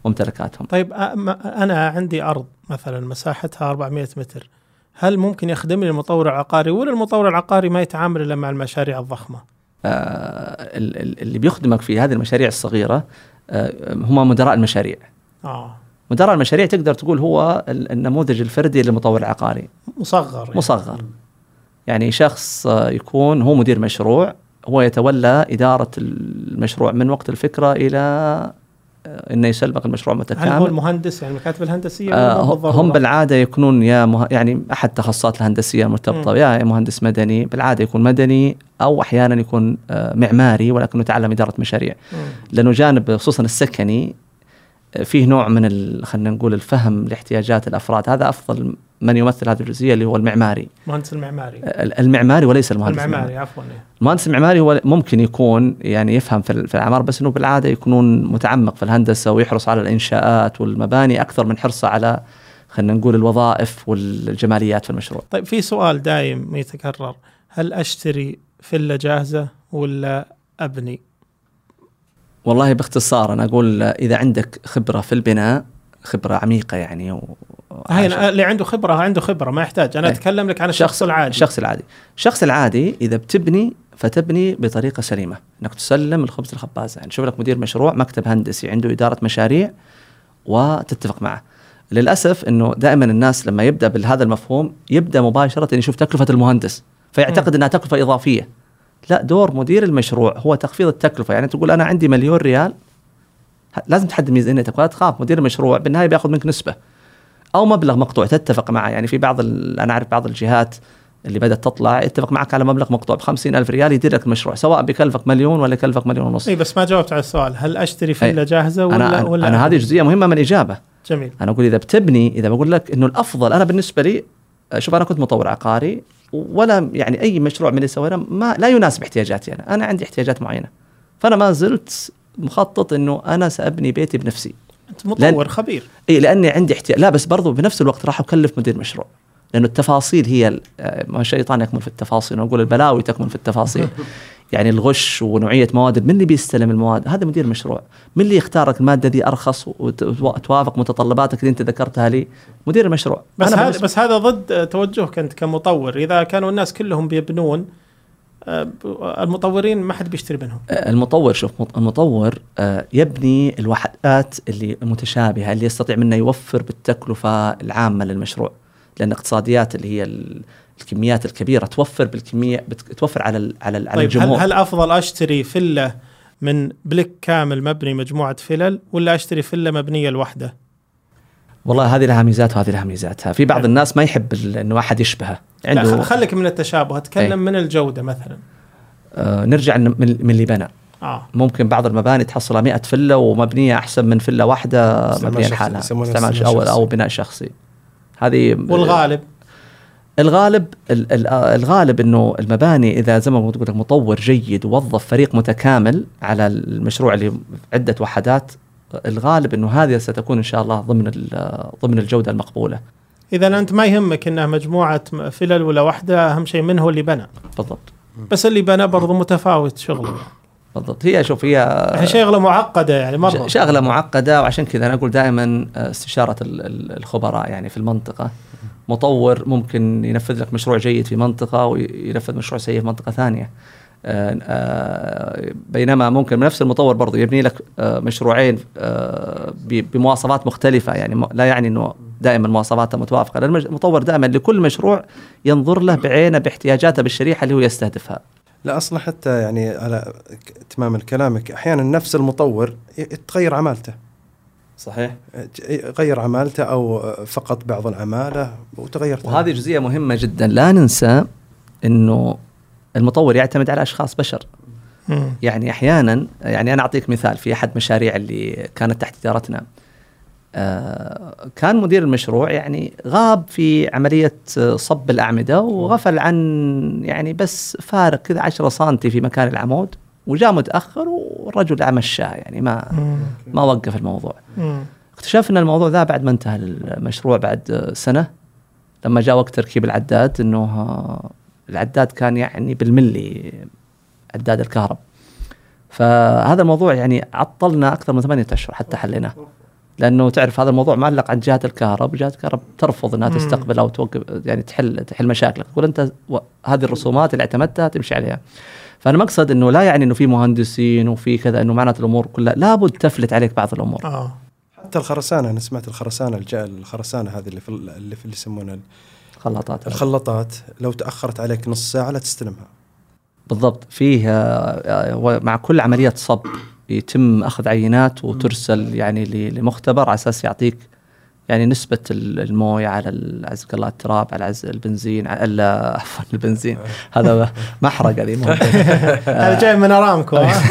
ممتلكاتهم. طيب أ- ما- أنا عندي أرض مثلا مساحتها 400 متر هل ممكن يخدمني المطور العقاري؟ ولا المطور العقاري ما يتعامل إلا مع المشاريع الضخمة؟ آه، ال- ال- اللي بيخدمك في هذه المشاريع الصغيرة آه، هم مدراء المشاريع. آه. مدراء المشاريع تقدر تقول هو ال- النموذج الفردي للمطور العقاري. مصغر يعني. مصغر. يعني شخص آه، يكون هو مدير مشروع هو يتولى إدارة المشروع من وقت الفكرة إلى آه، إنه يسلمك المشروع هل هو متكامل المهندس يعني المكاتب الهندسية آه هم؟ بالعادة يكونون يا مه... يعني أحد التخصصات الهندسية المرتبطة. يا مهندس مدني بالعادة يكون مدني أو أحيانا يكون آه معماري ولكنه يتعلم إدارة مشاريع. لأنه جانب خصوصا السكني آه، فيه نوع من ال... خلينا نقول الفهم لاحتياجات الأفراد هذا أفضل من يمثل هذه الجزئية اللي هو المعماري مهندس المعماري ال- المعماري وليس المهندس المعماري عفوا إيه. المهندس المعماري هو ممكن يكون يعني يفهم في ال- في العمار بس إنه بالعادة يكونون متعمق في الهندسة ويحرص على الإنشاءات والمباني أكثر من حرصه على خلينا نقول الوظائف والجماليات في المشروع. طيب في سؤال دايم يتكرر هل أشتري فيلا جاهزة ولا أبني؟ والله باختصار أنا أقول إذا عندك خبرة في البناء خبرة عميقة يعني و... هاي اللي عنده خبرة عنده خبرة ما يحتاج. أنا إيه. أتكلم لك عن الشخص العادي. الشخص العادي. الشخص العادي إذا بتبني فتبني بطريقة سليمة. إنك تسلم الخبز الخبازة. يعني شوف لك مدير مشروع مكتب هندسي عنده إدارة مشاريع وتتفق معه. للأسف إنه دائما الناس لما يبدأ بهذا المفهوم يبدأ مباشرة يشوف تكلفة المهندس. فيعتقد إنها تكلفة إضافية. لا دور مدير المشروع هو تخفيض التكلفة. يعني تقول أنا عندي مليون ريال لازم تحدد ميزانيتك ولا تخاف. مدير المشروع بالنهاية بياخذ منك نسبة أو مبلغ مقطوع تتفق معه. يعني في بعض أنا أعرف بعض الجهات اللي بدأت تطلع يتفق معك على مبلغ مقطوع ب ألف ريال يدير لك المشروع سواء بيكلفك مليون ولا يكلفك مليون ونص. اي بس ما جاوبت على السؤال. هل أشتري فيلا أي. جاهزة ولا أنا ولا أنا هذه جزئية مهمة من الاجابه جميل. أنا أقول إذا بتبني إذا بقول لك إنه الأفضل أنا بالنسبة لي شوف أنا كنت مطور عقاري ولا يعني أي مشروع من اللي سويناه ما لا يناسب احتياجاتي أنا. أنا عندي احتياجات معينة. فأنا ما زلت مخطط إنه أنا سأبني بيتي بنفسي. أنت مطور خبير. إي لأني عندي احتياج لا بس برضو بنفس الوقت راح أكلف مدير مشروع. لأنه التفاصيل هي آه، ما الشيطان يكمن في التفاصيل نقول البلاوي تكمن في التفاصيل. <laughs> يعني الغش ونوعية مواد من اللي بيستلم المواد؟ هذا مدير مشروع. من اللي يختار لك المادة دي أرخص وتوافق متطلباتك اللي أنت ذكرتها لي. مدير المشروع بس أنا هذا بس هذا ضد توجهك أنت كمطور. إذا كانوا الناس كلهم بيبنون آه، المطورين ما حد بيشتري منهم. المطور شوف مط- المطور آه، يبني الوحدات اللي متشابهة اللي يستطيع منه يوفر بالتكلفة العامة للمشروع. لأن اقتصاديات اللي هي الكميات الكبيرة توفر بالكمية بت- توفر على ال على, ال على طيب هل, الجمهور. هل أفضل أشتري فيلا من بلك كامل مبني مجموعة فلل ولا أشتري فيلا مبنية لوحدة؟ والله هذه لها ميزات وهذه لها ميزاتها. في بعض حلو. الناس ما يحب ال- إنه أحد يشبهه. لا عنده خ- خليك من التشابه. أتكلم أي. من الجودة مثلا. آه نرجع من, من اللي بنى. آه. ممكن بعض المباني تحصلها 100 فله ومبنية أحسن من فله واحدة مبنية لحالها. يسمونها استعمال أو. أو بناء شخصي. هذه والغالب الغالب ال- ال- آه، الغالب إنه المباني إذا زي ما تقول مطور جيد ووظف فريق متكامل على المشروع اللي عدة وحدات الغالب إنه هذه ستكون إن شاء الله ضمن ضمن الجودة المقبولة. اذا أنت ما يهمك إنها مجموعة فلل ولا واحدة أهم شيء من هو اللي بنى. بالضبط. بس اللي بنى برضه متفاوت شغله بالضبط. هي شوف هي شغلة معقدة يعني مرة. شغلة معقدة وعشان كذا أنا أقول دائما استشارة ال- ال- الخبراء يعني في المنطقة. مطور ممكن ينفذ لك مشروع جيد في منطقة وينفذ مشروع سيء في منطقة ثانية. آه، آه، بينما ممكن نفس المطور برضه يبني لك آه، مشروعين بمواصفات مختلفة. يعني لا يعني إنه دائما مواصفاته متوافقة لأن المطور دائما لكل مشروع ينظر له بعينه باحتياجاته بالشريحة اللي هو يستهدفها. لا أصلا حتى يعني على تمام كلامك أحيانا نفس المطور ي- تغير عمالته. صحيح؟ غير عمالته أو فقط بعض العمالة وتغير وهذه جزئية مهمة جدا. لا ننسى إنه المطور يعتمد على أشخاص بشر. مم. يعني أحيانا يعني أنا أعطيك مثال في أحد مشاريع اللي كانت تحت إدارتنا. آه، كان مدير المشروع يعني غاب في عملية آه، صب الأعمدة وغفل عن يعني بس فارق كذا 10 سم في مكان العمود. وجاء متأخر والرجل مشاه يعني ما. ما وقف الموضوع. اكتشفنا الموضوع ذا بعد ما انتهى المشروع بعد سنة لما جاء وقت تركيب العداد إنه العداد كان يعني بالملي عداد الكهرب فهذا الموضوع يعني عطلنا أكثر من ثمانية أشهر حتى حليناه لأنه تعرف هذا الموضوع معلق عند جهه الكهرب وجهه الكهرب ترفض إنها. تستقبل أو توقف يعني تحل تحل مشاكلك تقول أنت هذه الرسومات اللي اعتمدتها تمشي عليها فأنا مقصد إنه لا يعني إنه في مهندسين وفي كذا إنه معناته الأمور كلها لابد تفلت عليك بعض الأمور. آه. حتى الخرسانة أنا سمعت الخرسانة الجاء الخرسانة هذه اللي في ال- اللي في اللي يسمونها خلاطات. الخلاطات لو تأخرت عليك نص ساعة لا تستلمها. بالضبط. فيه آه، آه، مع كل عملية صب يتم أخذ عينات وترسل يعني لمختبر على أساس يعطيك يعني نسبة ال- الموية على ال- عزك الله التراب على عز البنزين على ال- عفوا البنزين <laughs> هذا محرق هذه مو <laughs> هذا جاي من أرامكو ها؟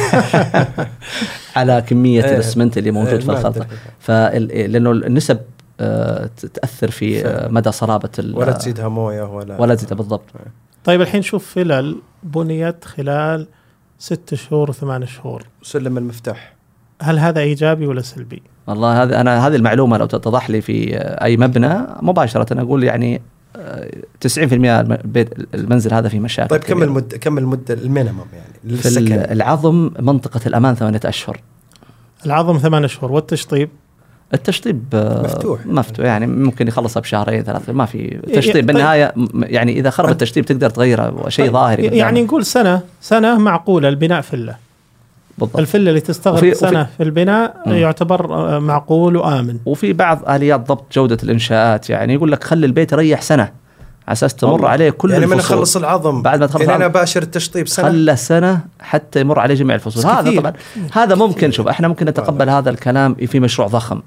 <laughs> على كمية إيه. الأسمنت اللي موجود في المادة. الخلطة فال- لأنه النسب آه، تأثر في آه، مدى صلابة ال- ولا تزيدها موية ولا ولا تزيدها بالضبط طيب الحين شوف فلل بنيت خلال ست شهور وثمان شهور سلم المفتاح هل هذا إيجابي ولا سلبي؟ والله هذا أنا هذه المعلومة لو تتضح لي في أي مبنى مباشرة أقول يعني آه، 90% الم- البيت المنزل هذا فيه مشاكل طيب كم. المده كم المده المينيمم يعني في للسكن ال- العظم منطقة الأمان ثمانية أشهر العظم ثمان شهور والتشطيب التشطيب آه، مفتوح. مفتوح يعني ممكن يخلصها بشهرين ثلاثة ما في طيب. تشطيب بالنهاية م- يعني إذا خرب التشطيب تقدر تغيره شيء طيب، ظاهري يعني. نقول سنة سنة معقولة البناء فله بالضبط. الفله اللي تستغرق وفي- سنة وفي- في البناء مم. يعتبر آه، معقول وآمن. وفي بعض آليات ضبط جودة الإنشاءات يعني يقول لك خلي البيت يريح سنة على أساس تمر والله. عليه كل يعني من الفصول. أخلص العظم. بعد ما تخلص إلى أنا. باشر التشطيب سنة. خلى سنة حتى يمر عليه جميع الفصول. هذا كثير. طبعا هذا ممكن شوف إحنا ممكن نتقبل هذا الكلام في مشروع ضخم.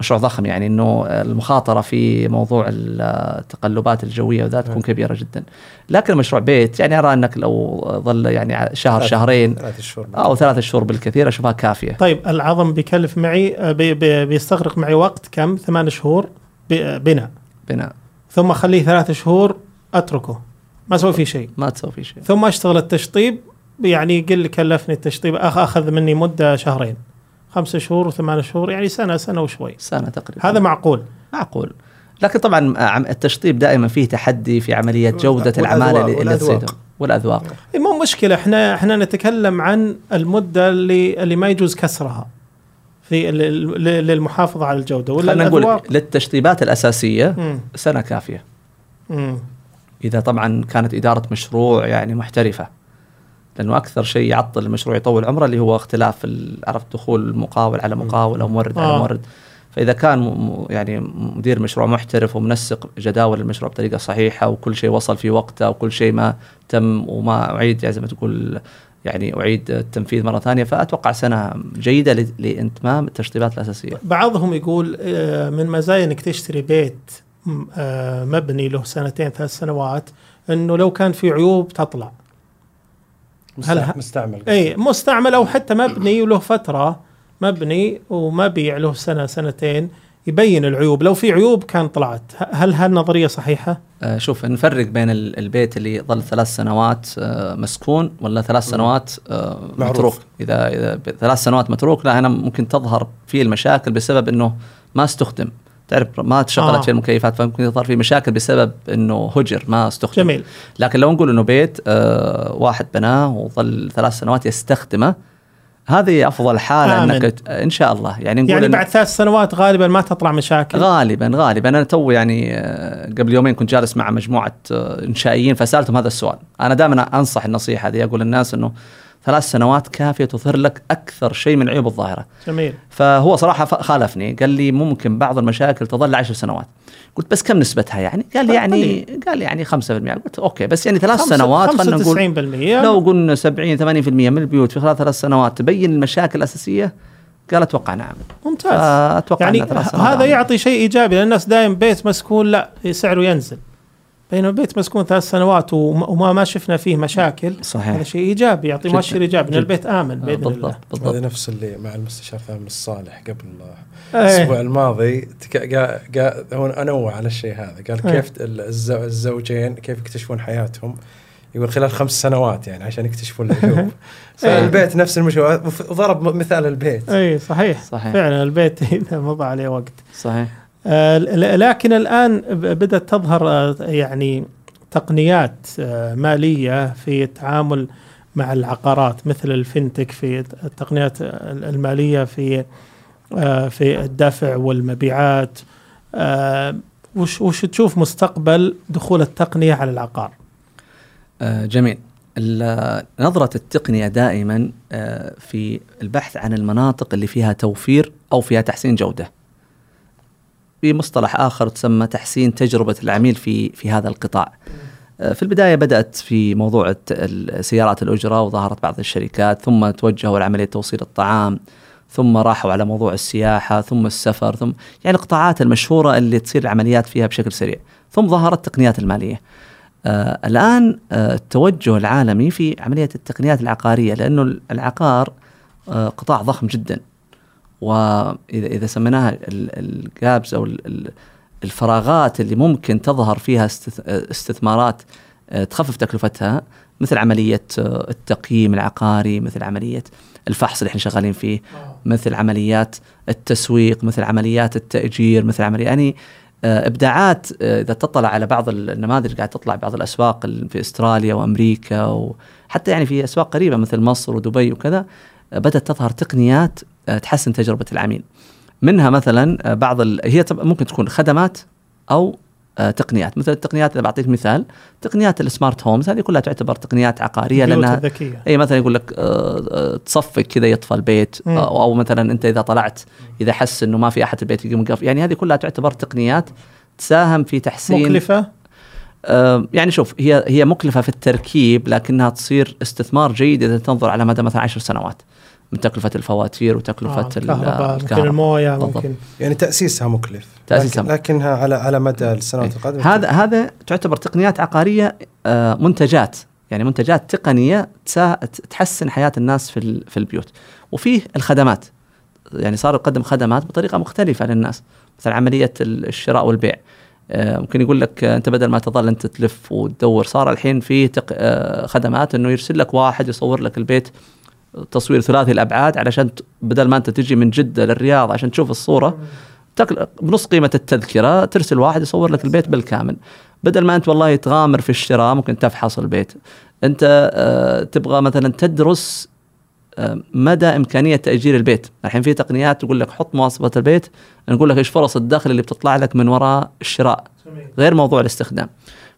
مشروع ضخم يعني إنه المخاطرة في موضوع التقلبات الجوية وذا تكون كبيرة جدا. لكن مشروع بيت يعني أرى أنك لو ظل يعني شهر ثلاث- شهرين ثلاث شهور. أو ثلاثة شهور بالكثير أشوفها كافية. طيب العظم بيكلف معي آه، بي بي بيستغرق معي وقت كم؟ ثمان شهور ب- بناء. بناء. ثم أخليه ثلاث شهور أتركه. ما أسوي فيه شيء. ما تسوي فيه شيء. ثم أشتغل التشطيب يعني قل كلفني التشطيب آخذ مني مدة شهرين. خمسة شهور وثمان شهور يعني سنة سنة وشوي. سنة تقريبا. هذا معقول. معقول. لكن طبعا التشطيب دائما فيه تحدي في عملية جودة والأذواق- العمالة اللي, والأذواق. تصيدهم والأذواق. إيه، مو مشكلة. إحنا إحنا نتكلم عن المدة اللي اللي ما يجوز كسرها في للمحافظة على الجودة. ولا خلينا نقول للتشطيبات الأساسية مم. سنة كافية. مم. إذا طبعا كانت إدارة مشروع يعني محترفة. لأنه أكثر شيء يعطل المشروع يطول عمره اللي هو اختلاف عرفت دخول مقاول على مقاول أو مورد على آه. مورد فإذا كان يعني مدير مشروع محترف ومنسق جداول المشروع بطريقة صحيحة وكل شيء وصل في وقته وكل شيء ما تم وما أعيد يعني زي ما تقول يعني أعيد التنفيذ مرة ثانية فأتوقع سنة جيدة لإتمام التشطيبات الأساسية. بعضهم يقول آه، من مزايا إنك تشتري بيت آه، مبني له سنتين ثلاث سنوات إنه لو كان في عيوب تطلع هل مستعمل. اي مستعمل أو حتى مبني وله فترة مبني ومبيع له سنة سنتين يبين العيوب. لو في عيوب كان طلعت. هل هالنظريه صحيحة؟ آه، شوف نفرق بين ال- البيت اللي ظل ثلاث سنوات آه، مسكون ولا ثلاث سنوات آه، معروف. متروك. اذا إذا ب- ثلاث سنوات متروك لا هنا ممكن تظهر فيه المشاكل بسبب إنه ما استخدم. تعرف ما تشغلت آه. فيه المكيفات فممكن يظهر فيه مشاكل بسبب إنه هجر ما استخدم. جميل. لكن لو نقول إنه بيت آه واحد بناه وظل ثلاث سنوات يستخدمه هذه أفضل حالة آمن. إنك إن شاء الله. يعني نقول يعني بعد ثلاث سنوات غالبا ما تطلع مشاكل. غالبا غالبا. أنا تو يعني آه، قبل يومين كنت جالس مع مجموعة آه، إنشائيين فسألتهم هذا السؤال. أنا دائما أنصح النصيحة هذه أقول للناس إنه ثلاث سنوات كافية تظهر لك أكثر شيء من العيوب الظاهرة. جميل. فهو صراحة خالفني قال لي ممكن بعض المشاكل تظل عشر سنوات. قلت بس كم نسبتها يعني؟ قال لي يعني قال يعني 5% قلت أوكي بس يعني ثلاث خمسة- سنوات خلينا نقول 95% لو قلنا 70 80% من البيوت في خلال ثلاث سنوات تبين المشاكل الأساسية قال أتوقع نعم. ممتاز. فأتوقع يعني هذا عمل. يعطي شيء إيجابي لأن الناس دائما بيت مسكون لا سعره ينزل. بينما بيت مسكون ثلاث سنوات وما ما شفنا فيه مشاكل صحيح. هذا شيء إيجابي يعطي. مؤشر إيجابي ان. البيت آمن بإذن بالضبط الله هذا بالضبط نفس اللي مع المستشار ثامر الصالح قبل إيه. الأسبوع الماضي تك- قا- قا- هو انوع على الشيء هذا قال إيه. كيف الز- الزوجين كيف يكتشفون حياتهم يقول خلال خمس سنوات يعني عشان يكتشفون العيوب فالبيت نفس المشروع وضرب مثال البيت اي صحيح صحيح. فعلا البيت <laughs> إذا مضى عليه وقت صحيح لكن الآن ب- بدأت تظهر آه، يعني تقنيات آه، مالية في التعامل مع العقارات مثل الفنتك في التقنيات المالية في آه، في الدفع والمبيعات. آه، وش وش تشوف مستقبل دخول التقنية على العقار؟ آه جميل. نظرة التقنية دائما آه في البحث عن المناطق اللي فيها توفير أو فيها تحسين جودة. بمصطلح آخر تسمى تحسين تجربة العميل في في هذا القطاع. آه في البداية بدأت في موضوع سيارات الأجرة وظهرت بعض الشركات ثم توجهوا لعملية توصيل الطعام ثم راحوا على موضوع السياحة ثم السفر ثم يعني القطاعات المشهورة اللي تصير العمليات فيها بشكل سريع ثم ظهرت التقنيات المالية. آه الآن آه التوجه العالمي في عملية التقنيات العقارية لأنه العقار آه قطاع ضخم جدا. وإذا إذا سميناها ال- الجابز ال- الفراغات اللي ممكن تظهر فيها استث- استثمارات آه تخفف تكلفتها مثل عملية آه التقييم العقاري مثل عملية الفحص اللي إحنا شغالين فيه مثل عمليات التسويق مثل عمليات التأجير مثل عمليات يعني آه، إبداعات آه، إذا تطلع على بعض النماذج قاعد تطلع بعض الأسواق ال- في أستراليا وأمريكا وحتى يعني في أسواق قريبة مثل مصر ودبي وكذا آه، بدأت تظهر تقنيات آه، تحسن تجربة العميل. منها مثلا آه، بعض ال... هي ممكن تكون خدمات أو آه، تقنيات مثل التقنيات اللي بعطيك مثال تقنيات السمارت هومز هذه كلها تعتبر تقنيات عقارية لأنها الذكية إي مثلا يقول لك آه، آه، تصفق كذا يطفى البيت مم. أو مثلا أنت إذا طلعت إذا حس إنه ما في أحد في البيت يقوم يقف يعني هذه كلها تعتبر تقنيات تساهم في تحسين مكلفة آه، يعني شوف هي هي مكلفة في التركيب لكنها تصير استثمار جيد إذا تنظر على مدى مثلا عشر سنوات من تكلفة الفواتير وتكلفة آه، ال- الكهرباء. ممكن الكهرباء الموية بالضبط. ممكن. يعني تأسيسها مكلف تأسيسها لكن لكنها على على مدى السنوات القادمة. هذا هذا تعتبر تقنيات عقارية آه، منتجات. يعني منتجات تقنية تحسن حياة الناس في ال- في البيوت. وفيه الخدمات. يعني صار يقدم خدمات بطريقة مختلفة للناس. مثلا عملية ال- الشراء والبيع. آه، ممكن يقول لك أنت بدل ما تظل أنت تلف وتدور صار الحين في تق... آه، خدمات إنه يرسل لك واحد يصور لك البيت. تصوير ثلاثي الأبعاد علشان بدل ما أنت تجي من جدة للرياض عشان تشوف الصورة تكل... بنص قيمة التذكرة ترسل واحد يصور لك البيت بالكامل. بدل ما أنت والله تغامر في الشراء ممكن تفحص البيت. أنت آه، تبغى مثلا تدرس آه، مدى إمكانية تأجير البيت. الحين في تقنيات تقول لك حط مواصفات البيت نقول لك إيش فرص الدخل اللي بتطلع لك من وراء الشراء. غير موضوع الاستخدام.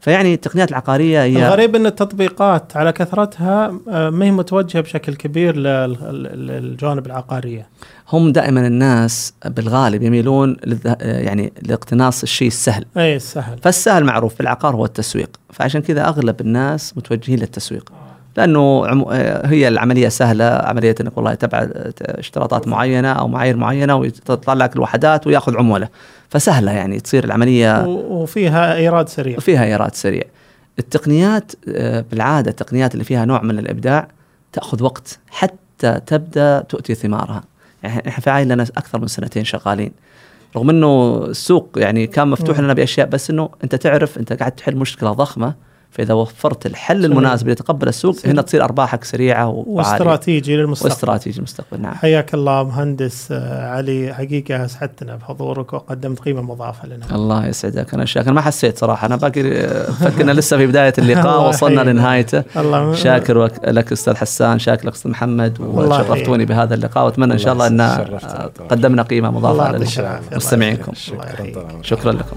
فيعني التقنيات العقارية هي الغريب إن التطبيقات على كثرتها آه، ما هي متوجهة بشكل كبير للجوانب العقارية. هم دائما الناس بالغالب يميلون للذه... يعني لاقتناص الشيء السهل. اي سهل فالسهل معروف في العقار هو التسويق. فعشان كذا أغلب الناس متوجهين للتسويق. لأنه. آه، هي العملية سهلة عملية إنك والله تبع اشتراطات معينة أو معايير معينة وتطلع لك الوحدات وياخذ عمولة. فسهلة يعني تصير العملية. وفيها إيراد سريع. فيها إيراد سريع. التقنيات آه، بالعادة التقنيات اللي فيها نوع من الإبداع تأخذ وقت حتى تبدأ تؤتي ثمارها. يعني إحنا في عائلة لنا أكثر من سنتين شغالين. رغم إنه السوق يعني كان مفتوح. لنا بأشياء بس إنه أنت تعرف أنت قاعد تحل مشكلة ضخمة فإذا وفرت الحل سريع. المناسب اللي يتقبل السوق سريع. هنا تصير أرباحك سريعة وعالية. واستراتيجي للمستقبل. واستراتيجي المستقبل نعم. حياك الله مهندس آه، علي. حقيقة أسعدتنا بحضورك وقدمت قيمة مضافة لنا. الله يسعدك. أنا شاكر. ما حسيت صراحة. أنا باقي فكرنا لسه في بداية <laughs> اللقاء وصلنا. لنهايته. الله شاكر لك أستاذ حسان. شاكر لك أستاذ محمد. وشرفتوني بهذا اللقاء. وأتمنى إن شاء الله أن. قدمنا قيمة مضافة يعطيك لل- العافية. مستمعينكم. الله يحييك. شكرا شكرا لكم.